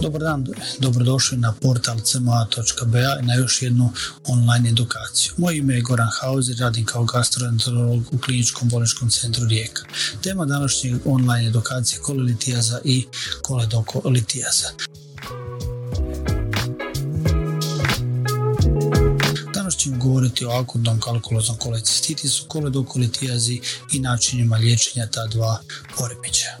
Dobar dan, dobrodošli na portal cma.ba i na još jednu online edukaciju. Moje ime je Goran Hauser, radim kao gastroenterolog u kliničkom bolničkom centru Rijeka. Tema današnje online edukacije kolelitijaza i koledokolitijaza. Ćemo govoriti o akutnom kalkuloznom kolecistitisu, koledokolijazi i načinima liječenja ta dva poremećaja.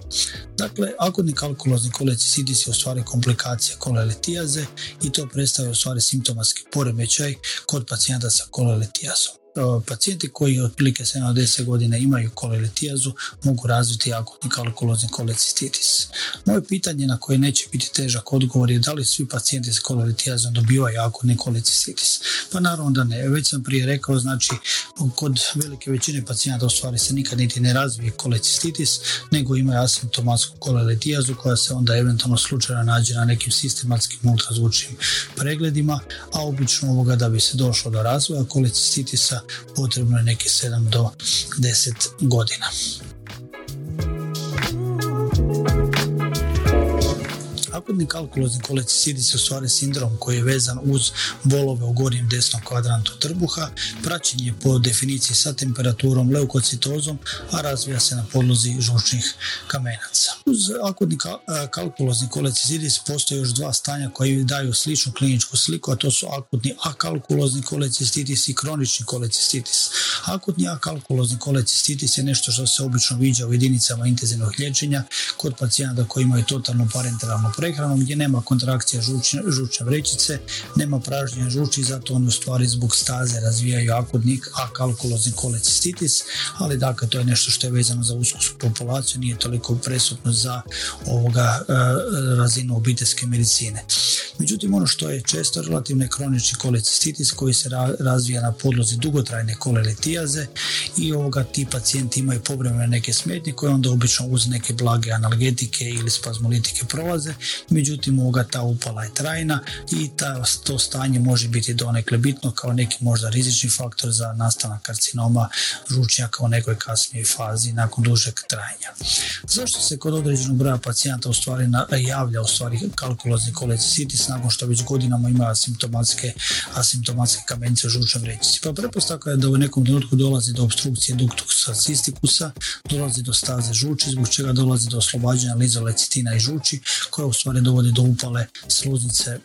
Dakle, akutni kalkulozni kolecistitis je u stvari komplikacija kolelitijaze i to predstavlja u stvari simptomatski poremećaj kod pacijenta sa kolelitijazom pacijenti koji otprilike 7 10 godina imaju kolelitijazu mogu razviti akutni kalkulozni kolecistitis. Moje pitanje na koje neće biti težak odgovor je da li svi pacijenti s kolelitijazom dobivaju akutni kolecistitis. Pa naravno da ne. Već sam prije rekao, znači kod velike većine pacijenata u stvari se nikad niti ne razvije kolecistitis, nego imaju asimptomatsku kolelitijazu koja se onda eventualno slučajno nađe na nekim sistematskim ultrazvučnim pregledima, a obično ovoga da bi se došlo do razvoja kolecistitisa potrebno je neki 7 do 10 godina. Akutni kalkulozni kolecisidis je stvari sindrom koji je vezan uz bolove u gornjem desnom kvadrantu trbuha, praćen je po definiciji sa temperaturom, leukocitozom, a razvija se na podlozi žučnih kamenaca. Uz akutni kalkulozni kolecisidis postoje još dva stanja koji daju sličnu kliničku sliku, a to su akutni akalkulozni kolecistitis i kronični kolecistitis. Akutni akalkulozni kolecistitis je nešto što se obično viđa u jedinicama intenzivnog liječenja kod pacijenata koji imaju totalnu parenteralnu prehranom gdje nema kontrakcija žučne, vrećice, nema pražnjenja žuči, zato oni u stvari zbog staze razvijaju akutni akalkulozni kolecistitis, ali dakle to je nešto što je vezano za usku populaciju, nije toliko presutno za ovoga e, razinu obiteljske medicine. Međutim, ono što je često relativno kronični kolecistitis koji se razvija na podlozi dugotrajne kolelitijaze i ovoga ti pacijenti imaju povremene neke smetnje koje onda obično uz neke blage analgetike ili spazmolitike prolaze međutim ovoga ta upala je trajna i ta, to stanje može biti donekle bitno kao neki možda rizični faktor za nastanak karcinoma žučnjaka u nekoj kasnijoj fazi nakon dužeg trajanja. Zašto se kod određenog broja pacijenta u stvari javlja u stvari kalkulozni kolecistitis nakon što već godinama ima asimptomatske, asimptomatske kamenice u žučnoj vrećici? Pa pretpostavka je da u nekom trenutku dolazi do obstrukcije duktusa cistikusa, dolazi do staze žuči, zbog čega dolazi do oslobađanja lizolecitina i žuči, koja u stvari dovodi do upale sluznice,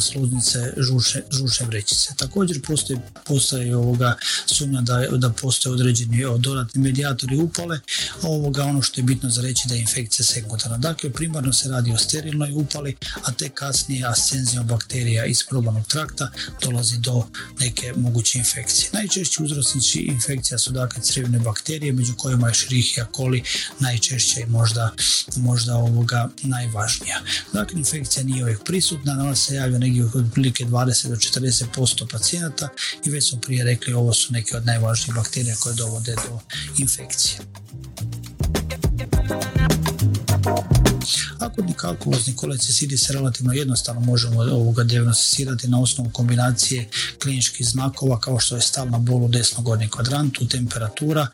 sluznice žučne, žučne vrećice. Također postoji, postoji ovoga sumnja da, da postoje određeni dodatni medijatori upale, ovoga ono što je bitno za reći da je infekcija sekundarna. Dakle, primarno se radi o sterilnoj upali, a te kasnije ascenzijom bakterija iz probanog trakta dolazi do neke moguće infekcije. Najčešći uzročnici infekcija su dakle crevne bakterije, među kojima je Escherichia coli najčešće i možda, možda ovoga najvažnija. Dakle, infekcija nije uvijek prisutna, ona se javlja negdje otprilike 20 do 40% pacijenata i već smo prije rekli ovo su neke od najvažnijih bakterija koje dovode do infekcije. Akutni kalkulozni kolecisidis se relativno jednostavno možemo ovoga diagnosticirati na osnovu kombinacije kliničkih znakova kao što je stalna bol u desnom gornjem kvadrantu, temperatura,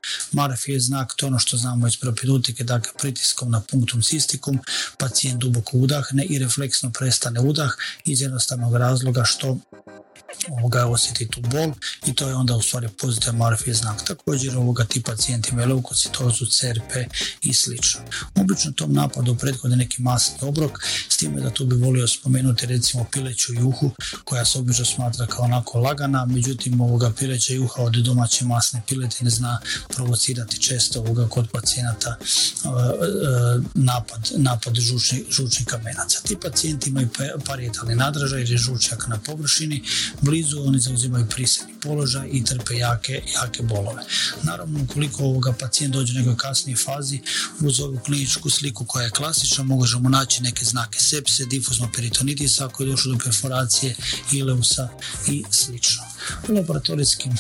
je znak, to ono što znamo iz propedutike, dakle pritiskom na punktum cistikum, pacijent duboko udahne i refleksno prestane udah iz jednostavnog razloga što ovoga osjeti tu bol i to je onda u stvari pozitivan marfi znak. Također ovoga ti pacijenti imaju leukocitozu, CRP i slično. Obično tom napadu prethode neki masni obrok, s time da tu bi volio spomenuti recimo pileću juhu koja se obično smatra kao onako lagana, međutim ovoga pileća juha od domaće masne piletine zna provocirati često ovoga kod pacijenata e, e, napad, napad žučnih, žučnih kamenaca. Ti pacijenti imaju parietalni nadražaj jer je žučnjak na površini, blizu oni zauzimaju prisjedni položaj i trpe jake, jake bolove. Naravno, ukoliko ovoga pacijent dođe u nekoj kasnijoj fazi, uz ovu kliničku sliku koja je klasična, možemo naći neke znake sepse, difuzno peritonitisa, ako je došlo do perforacije, ileusa i slično. U laboratorijskim e,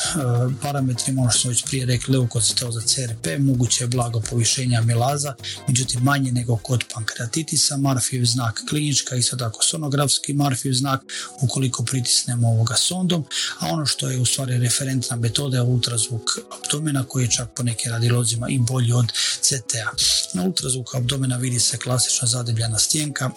parametrima, ono što smo već prije rekli, leukocitoza CRP, moguće je blago povišenje amilaza, međutim manje nego kod pankreatitisa, Marfijev znak klinička, isto tako sonografski Marfijev znak, ukoliko pritisnemo ovoga sondom, a ono što je u stvari referentna metoda je ultrazvuk abdomena koji je čak po nekim radilozima i bolji od CTA. Na ultrazvuku abdomena vidi se klasična zadebljena stjenka,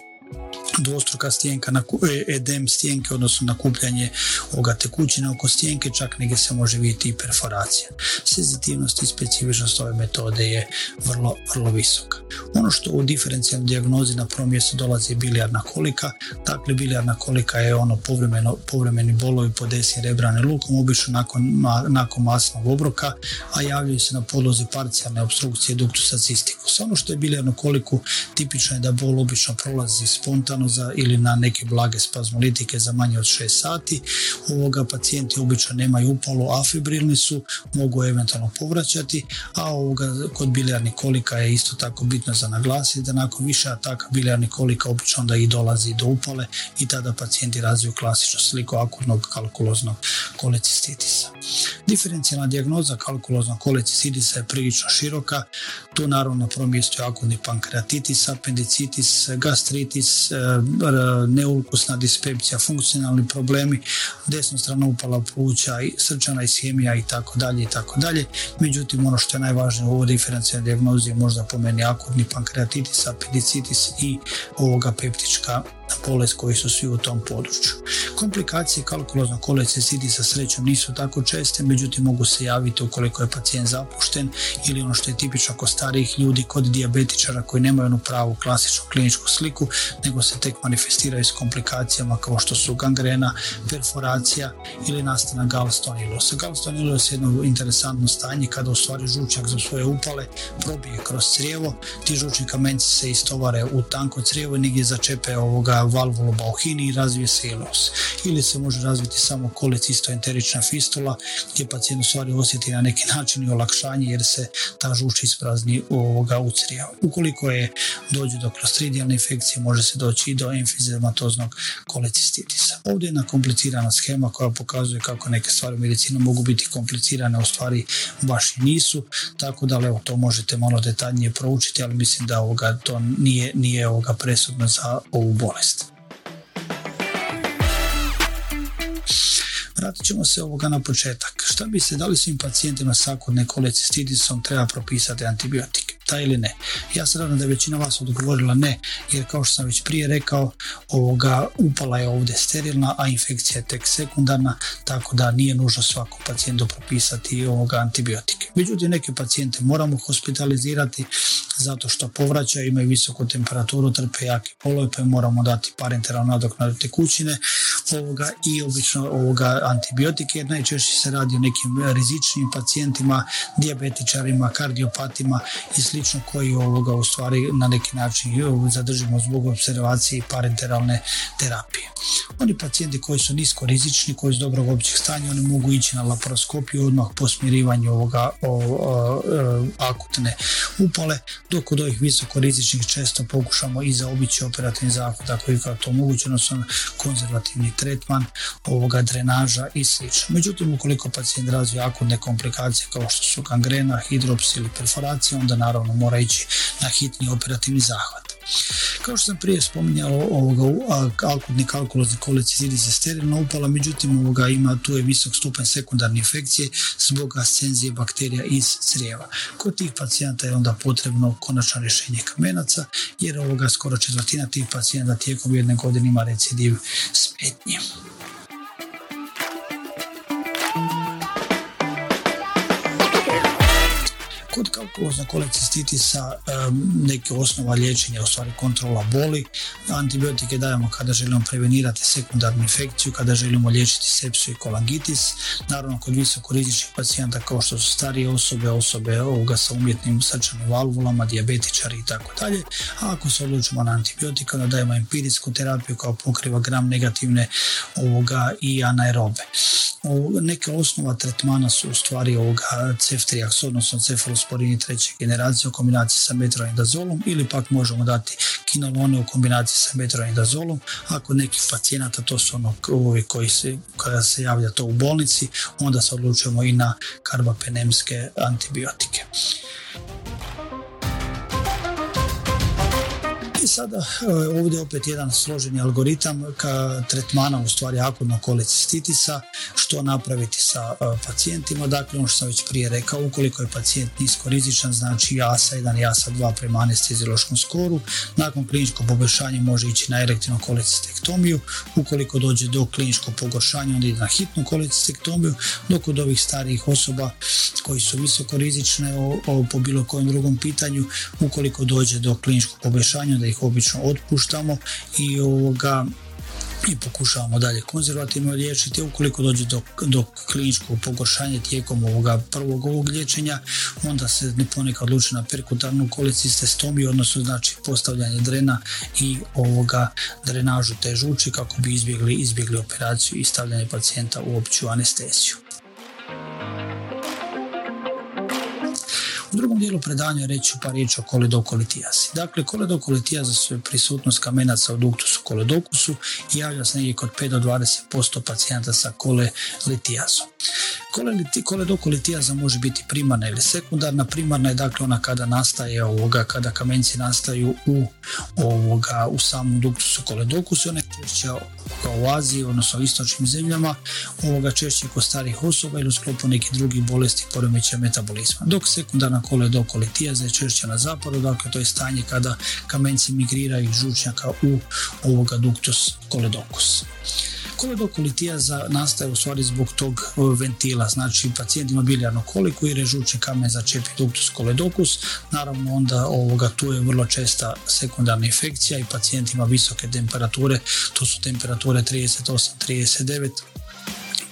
dvostruka stijenka, e, edem stijenke, odnosno nakupljanje ovoga tekućine oko stijenke, čak negdje se može vidjeti i perforacija. Senzitivnost i specifičnost ove metode je vrlo, vrlo visoka. Ono što u diferencijalnoj dijagnozi na prvom mjestu dolazi bilijarna kolika, dakle bilijarna kolika je ono povremeno, povremeni bolovi po desi rebrane lukom, obično nakon, nakon masnog obroka, a javljaju se na podlozi parcijalne obstrukcije duktusa cistikusa. Ono što je bilijarnu koliku tipično je da bol obično prolazi spontano za, ili na neke blage spazmolitike za manje od 6 sati. Ovoga pacijenti obično nemaju upalu, afibrilni su, mogu eventualno povraćati, a ovoga kod bilijarnih kolika je isto tako bitno za naglasiti da nakon više ataka bilijarnih kolika obično onda i dolazi do upale i tada pacijenti razviju klasičnu sliku akutnog kalkuloznog kolecistitisa. Diferencijalna dijagnoza kalkuloznog kolecistitisa je prilično široka, tu naravno na prvom mjestu je akutni pankreatitis, apendicitis, gastritis, neulkusna dispepcija, funkcionalni problemi, desna strana upala pluća, srčana ishemija i tako dalje i tako dalje. Međutim, ono što je najvažnije u ovoj diferencijalnoj dijagnozi je možda po meni akutni pankreatitis, apendicitis i ovoga peptička bolest koji su svi u tom području. Komplikacije kalkuloznog sa srećom nisu tako česte, međutim mogu se javiti ukoliko je pacijent zapušten ili ono što je tipično kod starijih ljudi, kod dijabetičara koji nemaju onu pravu klasičnu kliničku sliku, nego se tek manifestiraju s komplikacijama kao što su gangrena, perforacija ili nastana gallstone Gallstone je jedno interesantno stanje kada u stvari žučak za svoje upale probije kroz crijevo, ti žučni kamenci se istovare u tanko crijevo i negdje začepe ovoga valvulu bauhini i razvije se ileus. Ili se može razviti samo kolecistoenterična fistula gdje pacijent u stvari osjeti na neki način i olakšanje jer se ta žuč isprazni ovoga ucrija. Ukoliko je dođe do klostridijalne infekcije može se doći i do emfizematoznog kolecistitisa. Ovdje je jedna komplicirana schema koja pokazuje kako neke stvari u medicinu mogu biti komplicirane, u stvari baš i nisu, tako da evo, to možete malo detaljnije proučiti, ali mislim da ovoga, to nije, nije ovoga presudno za ovu bolest. Vratit ćemo se ovoga na početak. Šta bi se, da li svim pacijentima sa akodne kolecistitisom treba propisati antibiotike? Da ili ne? Ja se nadam da je većina vas odgovorila ne, jer kao što sam već prije rekao, ovoga upala je ovdje sterilna, a infekcija je tek sekundarna, tako da nije nužno svakom pacijentu propisati ovoga antibiotike. Međutim, neke pacijente moramo hospitalizirati zato što povraćaju, imaju visoku temperaturu, trpe jake polove, pa moramo dati parenteralnu nadoknadu tekućine ovoga i obično ovoga antibiotike, jer najčešće se radi o nekim rizičnim pacijentima, dijabetičarima, kardiopatima i slično koji ovoga u stvari na neki način zadržimo zbog observacije i parenteralne terapije. Oni pacijenti koji su nisko rizični, koji su dobrog općeg stanja, oni mogu ići na laparoskopiju odmah po smirivanju ovoga akutne upale, dok kod ovih visoko rizičnih često pokušamo i zaobići operativni zahvat ako je to moguće, odnosno konzervativni tretman ovoga drenaža i sl. Međutim, ukoliko pacijent razvije akutne komplikacije kao što su gangrena, hidrops ili perforacija, onda naravno mora ići na hitni operativni zahvat. Kao što sam prije spominjao, ovoga, akutni kalkulozni kolicizidis je sterilna upala, međutim ovoga ima, tu je visok stupanj sekundarne infekcije zbog ascenzije bakterija iz crijeva. Kod tih pacijenata je onda potrebno konačno rješenje kamenaca, jer ovoga skoro četvrtina tih pacijenta tijekom jedne godine ima recidiv smetnje. Kod kalkuloznog kolecistitisa neke osnova liječenja, u stvari kontrola boli. Antibiotike dajemo kada želimo prevenirati sekundarnu infekciju, kada želimo liječiti sepsu i kolangitis. Naravno, kod visoko rizičnih pacijenta kao što su starije osobe, osobe ovoga sa umjetnim srčanim valvulama, dijabetičari i tako dalje. A ako se odlučimo na antibiotika, onda dajemo empirijsku terapiju koja pokriva gram negativne ovoga i anaerobe. Neke osnova tretmana su u stvari ovoga ceftriaks, odnosno cefalosporini treće generacije u kombinaciji sa metronidazolom ili pak možemo dati kinolone u kombinaciji sa metronidazolom. Ako nekih pacijenata, to su ono ovi koji se, kada se javlja to u bolnici, onda se odlučujemo i na karbapenemske antibiotike. I sada ovdje opet jedan složeni algoritam ka tretmana u stvari akutnog kolecistitisa, što napraviti sa e, pacijentima. Dakle, ono što sam već prije rekao, ukoliko je pacijent nisko rizičan, znači JASA 1, JASA 2 prema anesteziološkom skoru, nakon kliničkog poboljšanja može ići na elektivnu kolecistektomiju, ukoliko dođe do kliničkog pogoršanja, onda ide na hitnu kolecistektomiju, dok kod ovih starijih osoba koji su visoko rizične po bilo kojem drugom pitanju, ukoliko dođe do kliničkog poboljšanja, da ih obično otpuštamo i ovoga i pokušavamo dalje konzervativno liječiti. Ukoliko dođe do, do kliničkog pogoršanja tijekom ovoga prvog ovog liječenja, onda se ponekad odluči na perkutarnu kolecistestomiju, odnosno znači postavljanje drena i ovoga drenažu te žuči kako bi izbjegli, izbjegli operaciju i stavljanje pacijenta u opću anesteziju. U drugom dijelu predanja reći par riječi o koledokolicijasi. Dakle, koledokolitijasa su prisutnost kamenaca u duktusu koledokusu i javlja se negdje kod 5 do 20% pacijenata sa kolelitijasom. Koledokolitijaza može biti primarna ili sekundarna. Primarna je dakle ona kada nastaje ovoga, kada kamenci nastaju u, ovoga, u samom duktusu koledokusu. Ona je češće u Aziji, odnosno u istočnim zemljama, ovoga češće kod starih osoba ili u sklopu nekih drugih bolesti poremećaja metabolizma. Dok sekundarna koledokolitijaza je češće na zapadu, dakle to je stanje kada kamenci migriraju iz žučnjaka u ovoga duktus koledokus. Koledokolitijaza nastaje u stvari zbog tog e, ventila, znači pacijent ima bilijarnu koliku i režući kamen začepi duktus koledokus, naravno onda ovoga tu je vrlo česta sekundarna infekcija i pacijent ima visoke temperature, to su temperature 38-39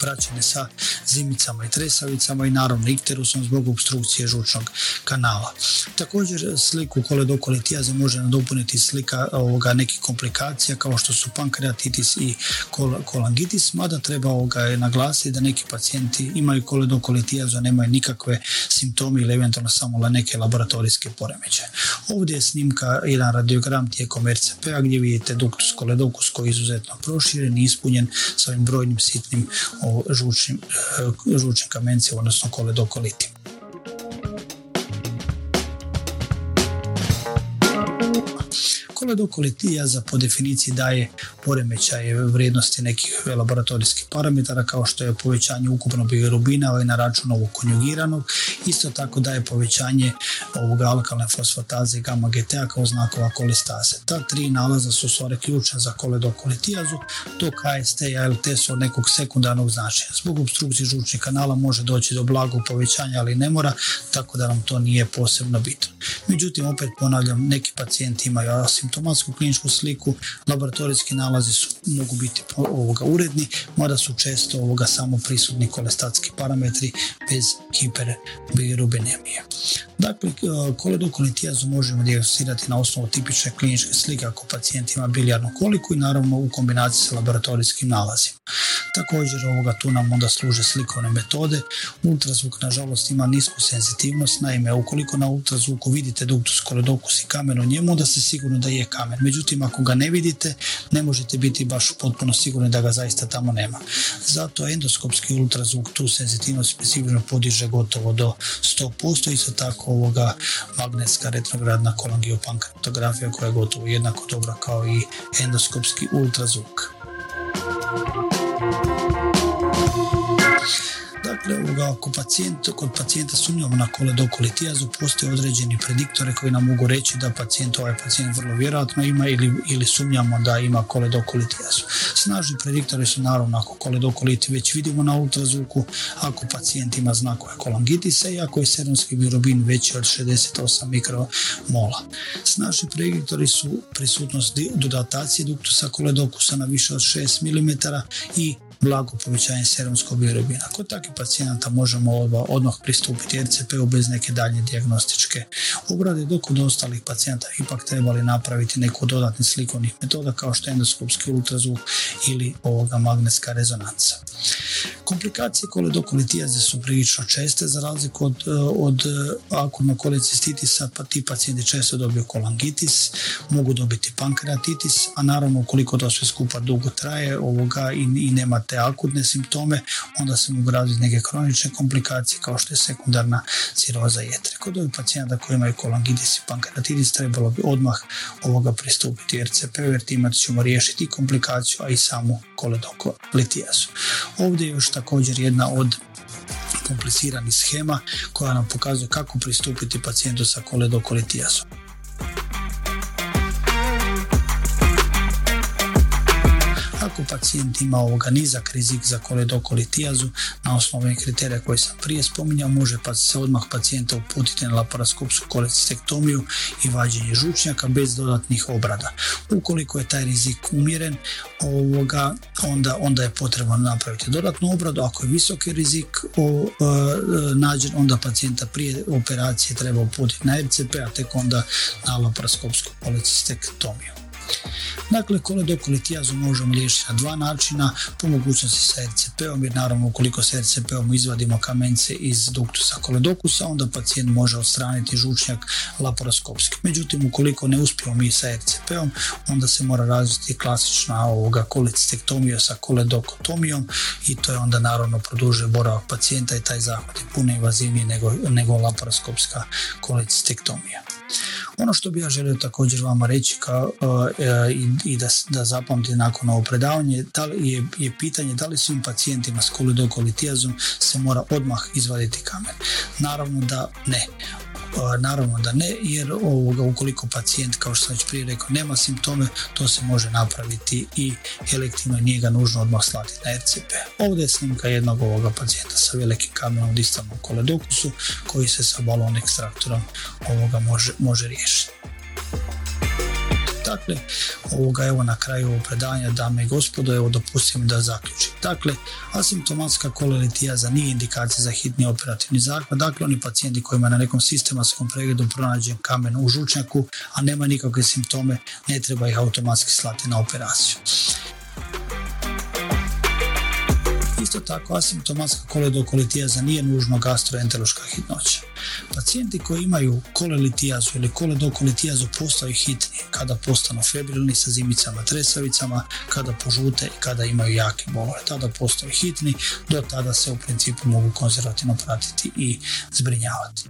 praćene sa zimicama i tresavicama i naravno ikterusom zbog obstrukcije žučnog kanala. Također sliku koledokoli티jaze može nadopuniti slika ovoga nekih komplikacija kao što su pankreatitis i kol kolangitis, mada treba ovoga naglasiti da neki pacijenti imaju koledokoli티jazu, a nemaju nikakve simptome ili eventualno samo neke laboratorijske poremećaje. Ovdje je snimka jedan radiogram tijekom RCP-a gdje vidite duktus koledokus koji je izuzetno proširen i ispunjen sa ovim brojnim sitnim žučnim, e, žučnim kamencima, odnosno koledokolitima. Za po definiciji daje poremećaje vrijednosti nekih laboratorijskih parametara kao što je povećanje ukupnog bilirubina i na račun ovog konjugiranog. Isto tako daje povećanje ovog alkalne fosfataze i gamma GTA kao znakova kolestaze. Ta tri nalaza su stvari ključna za koledokolijazu, dok KST i ALT su od nekog sekundarnog značaja. Zbog obstrukcije žučnih kanala može doći do blagog povećanja, ali ne mora, tako da nam to nije posebno bitno. Međutim, opet ponavljam, neki pacijenti imaju asimptomatsku kliničku sliku, laboratorijski nalazi su, mogu biti ovoga uredni, mada su često ovoga samo prisutni kolestatski parametri bez hiperbilirubinemije. Dakle, koledokolitijazu možemo dijagnosticirati na osnovu tipične kliničke slike ako pacijent ima bilijarnu koliku i naravno u kombinaciji sa laboratorijskim nalazima. Također ovoga tu nam onda služe slikovne metode. Ultrazvuk nažalost ima nisku senzitivnost, naime ukoliko na ultrazvuku vidite duktus koledokus i kamen u njemu, onda ste sigurno da je kamen. Međutim, ako ga ne vidite, ne možete biti baš potpuno sigurni da ga zaista tamo nema. Zato endoskopski ultrazvuk tu senzitivnost specifično podiže gotovo do 100%, isto tako ovoga magnetska retrogradna kolangiopankreatografija koja je gotovo jednako dobra kao i endoskopski ultrazvuk. Dakle, ovoga, ako pacijent, kod pacijenta sumnjamo na koledokolijazu, postoje određeni prediktore koji nam mogu reći da pacijent, ovaj pacijent vrlo vjerojatno ima ili, ili sumnjamo da ima koledokolijazu. Snažni prediktori su naravno ako koledokoliti već vidimo na ultrazvuku, ako pacijent ima znakove kolangitisa i ako je serumski bilirubin veći od 68 mikromola. Snažni prediktori su prisutnost dodatacije duktusa koledokusa na više od 6 mm i blago povećanje serumskog bilirubina. Kod takvih pacijenata možemo odmah pristupiti RCP-u bez neke dalje dijagnostičke obrade, dok kod ostalih pacijenta ipak trebali napraviti neku dodatni slikovnih metoda kao što je endoskopski ultrazvuk ili ovoga magnetska rezonanca. Komplikacije koledokolitijaze su prilično česte za razliku od, od akutnog kolecistitisa, pa ti pacijenti često dobiju kolangitis, mogu dobiti pankreatitis, a naravno ukoliko to sve skupa dugo traje ovoga i, i nema te akutne simptome, onda se mogu razviti neke kronične komplikacije kao što je sekundarna ciroza jetre. Kod ovih pacijenta koji imaju kolangitis i pankreatitis trebalo bi odmah ovoga pristupiti jer time ćemo riješiti komplikaciju, a i samu koledokolijazu. Ovdje je još također jedna od kompliciranih schema koja nam pokazuje kako pristupiti pacijentu sa koledokolitijazom. Ako pacijent ima ovoga nizak rizik za koledokolitijazu na osnovu kriterija koje sam prije spominjao, može pa se odmah pacijenta uputiti na laparoskopsku kolecistektomiju i vađenje žučnjaka bez dodatnih obrada. Ukoliko je taj rizik umjeren, ovoga, onda, onda je potrebno napraviti dodatnu obradu. Ako je visoki rizik o, e, nađen, onda pacijenta prije operacije treba uputiti na RCP, a tek onda na laparoskopsku kolecistektomiju. Dakle, koledokolijazu možemo liječiti na dva načina, po mogućnosti sa RCP-om, jer naravno ukoliko sa RCP-om izvadimo kamence iz duktusa koledokusa, onda pacijent može odstraniti žučnjak laparoskopski. Međutim, ukoliko ne uspijemo mi sa RCP-om, onda se mora razviti klasična ovoga kolecistektomija sa koledokotomijom i to je onda naravno produžuje boravak pacijenta i taj zahvat je puno invazivniji nego, nego laparoskopska kolecistektomija. Ono što bi ja želio također vama reći kao, e, i, i da, da zapamtite nakon ovo predavanje da li je, je pitanje da li svim pacijentima s kolidokolitijazom se mora odmah izvaditi kamen. Naravno da ne. Naravno da ne, jer ovoga, ukoliko pacijent, kao što sam već prije rekao, nema simptome, to se može napraviti i elektivno nije ga nužno odmah slati na RCP. Ovdje je snimka jednog ovoga pacijenta sa velikim kamenom distalnom koledokusu koji se sa balon ekstraktorom ovoga može, može riješiti. Dakle, ovoga evo na kraju ovog predavanja, dame i gospodo, evo dopustim da zaključim. Dakle, asimptomatska kolelitijaza nije indikacija za hitni operativni zahvat, dakle oni pacijenti kojima na nekom sistematskom pregledu pronađen kamen u žučnjaku, a nema nikakve simptome, ne treba ih automatski slati na operaciju. Isto tako, asimptomatska koledokolijaza nije nužno gastroenterološka hitnoća. Pacijenti koji imaju kolelitijazu ili koledokolijazu postaju hitni kada postanu febrilni sa zimicama, tresavicama, kada požute i kada imaju jake bolove. Tada postaju hitni, do tada se u principu mogu konzervativno pratiti i zbrinjavati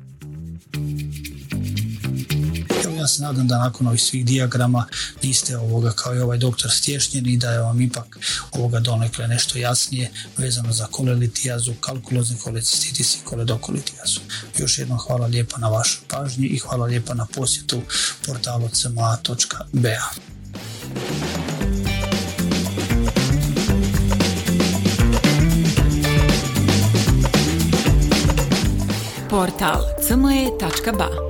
ja se nadam da nakon ovih svih dijagrama niste ovoga kao i ovaj doktor stješnjeni da je vam ipak ovoga donekle nešto jasnije vezano za kolelitijazu, kalkulozni kolecistitis i koledokolitijazu. Još jednom hvala lijepa na vašoj pažnji i hvala lijepa na posjetu portalu cma.ba. Portal cme.ba